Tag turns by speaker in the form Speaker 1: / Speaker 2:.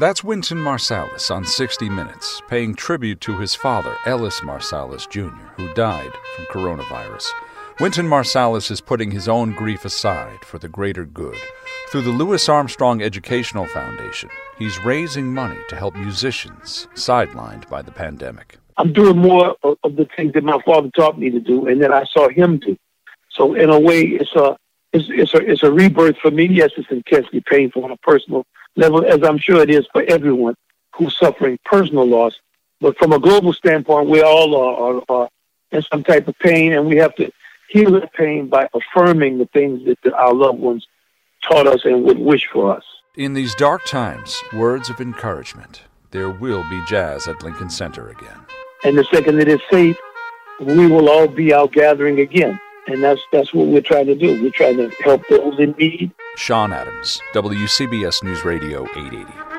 Speaker 1: That's Wynton Marsalis on 60 Minutes, paying tribute to his father, Ellis Marsalis Jr., who died from coronavirus. Wynton Marsalis is putting his own grief aside for the greater good. Through the Louis Armstrong Educational Foundation, he's raising money to help musicians sidelined by the pandemic.
Speaker 2: I'm doing more of, of the things that my father taught me to do and that I saw him do. So in a way, it's a it's, it's a it's a rebirth for me. Yes, it's intensely painful on a personal level, as I'm sure it is for everyone who's suffering personal loss. But from a global standpoint, we all are, are, are in some type of pain, and we have to heal that pain by affirming the things that our loved ones taught us and would wish for us.
Speaker 1: In these dark times, words of encouragement. There will be jazz at Lincoln Center again.
Speaker 2: And the second it is safe, we will all be out gathering again. And that's that's what we're trying to do. We're trying to help those in need.
Speaker 1: Sean Adams, WCBS News Radio 880.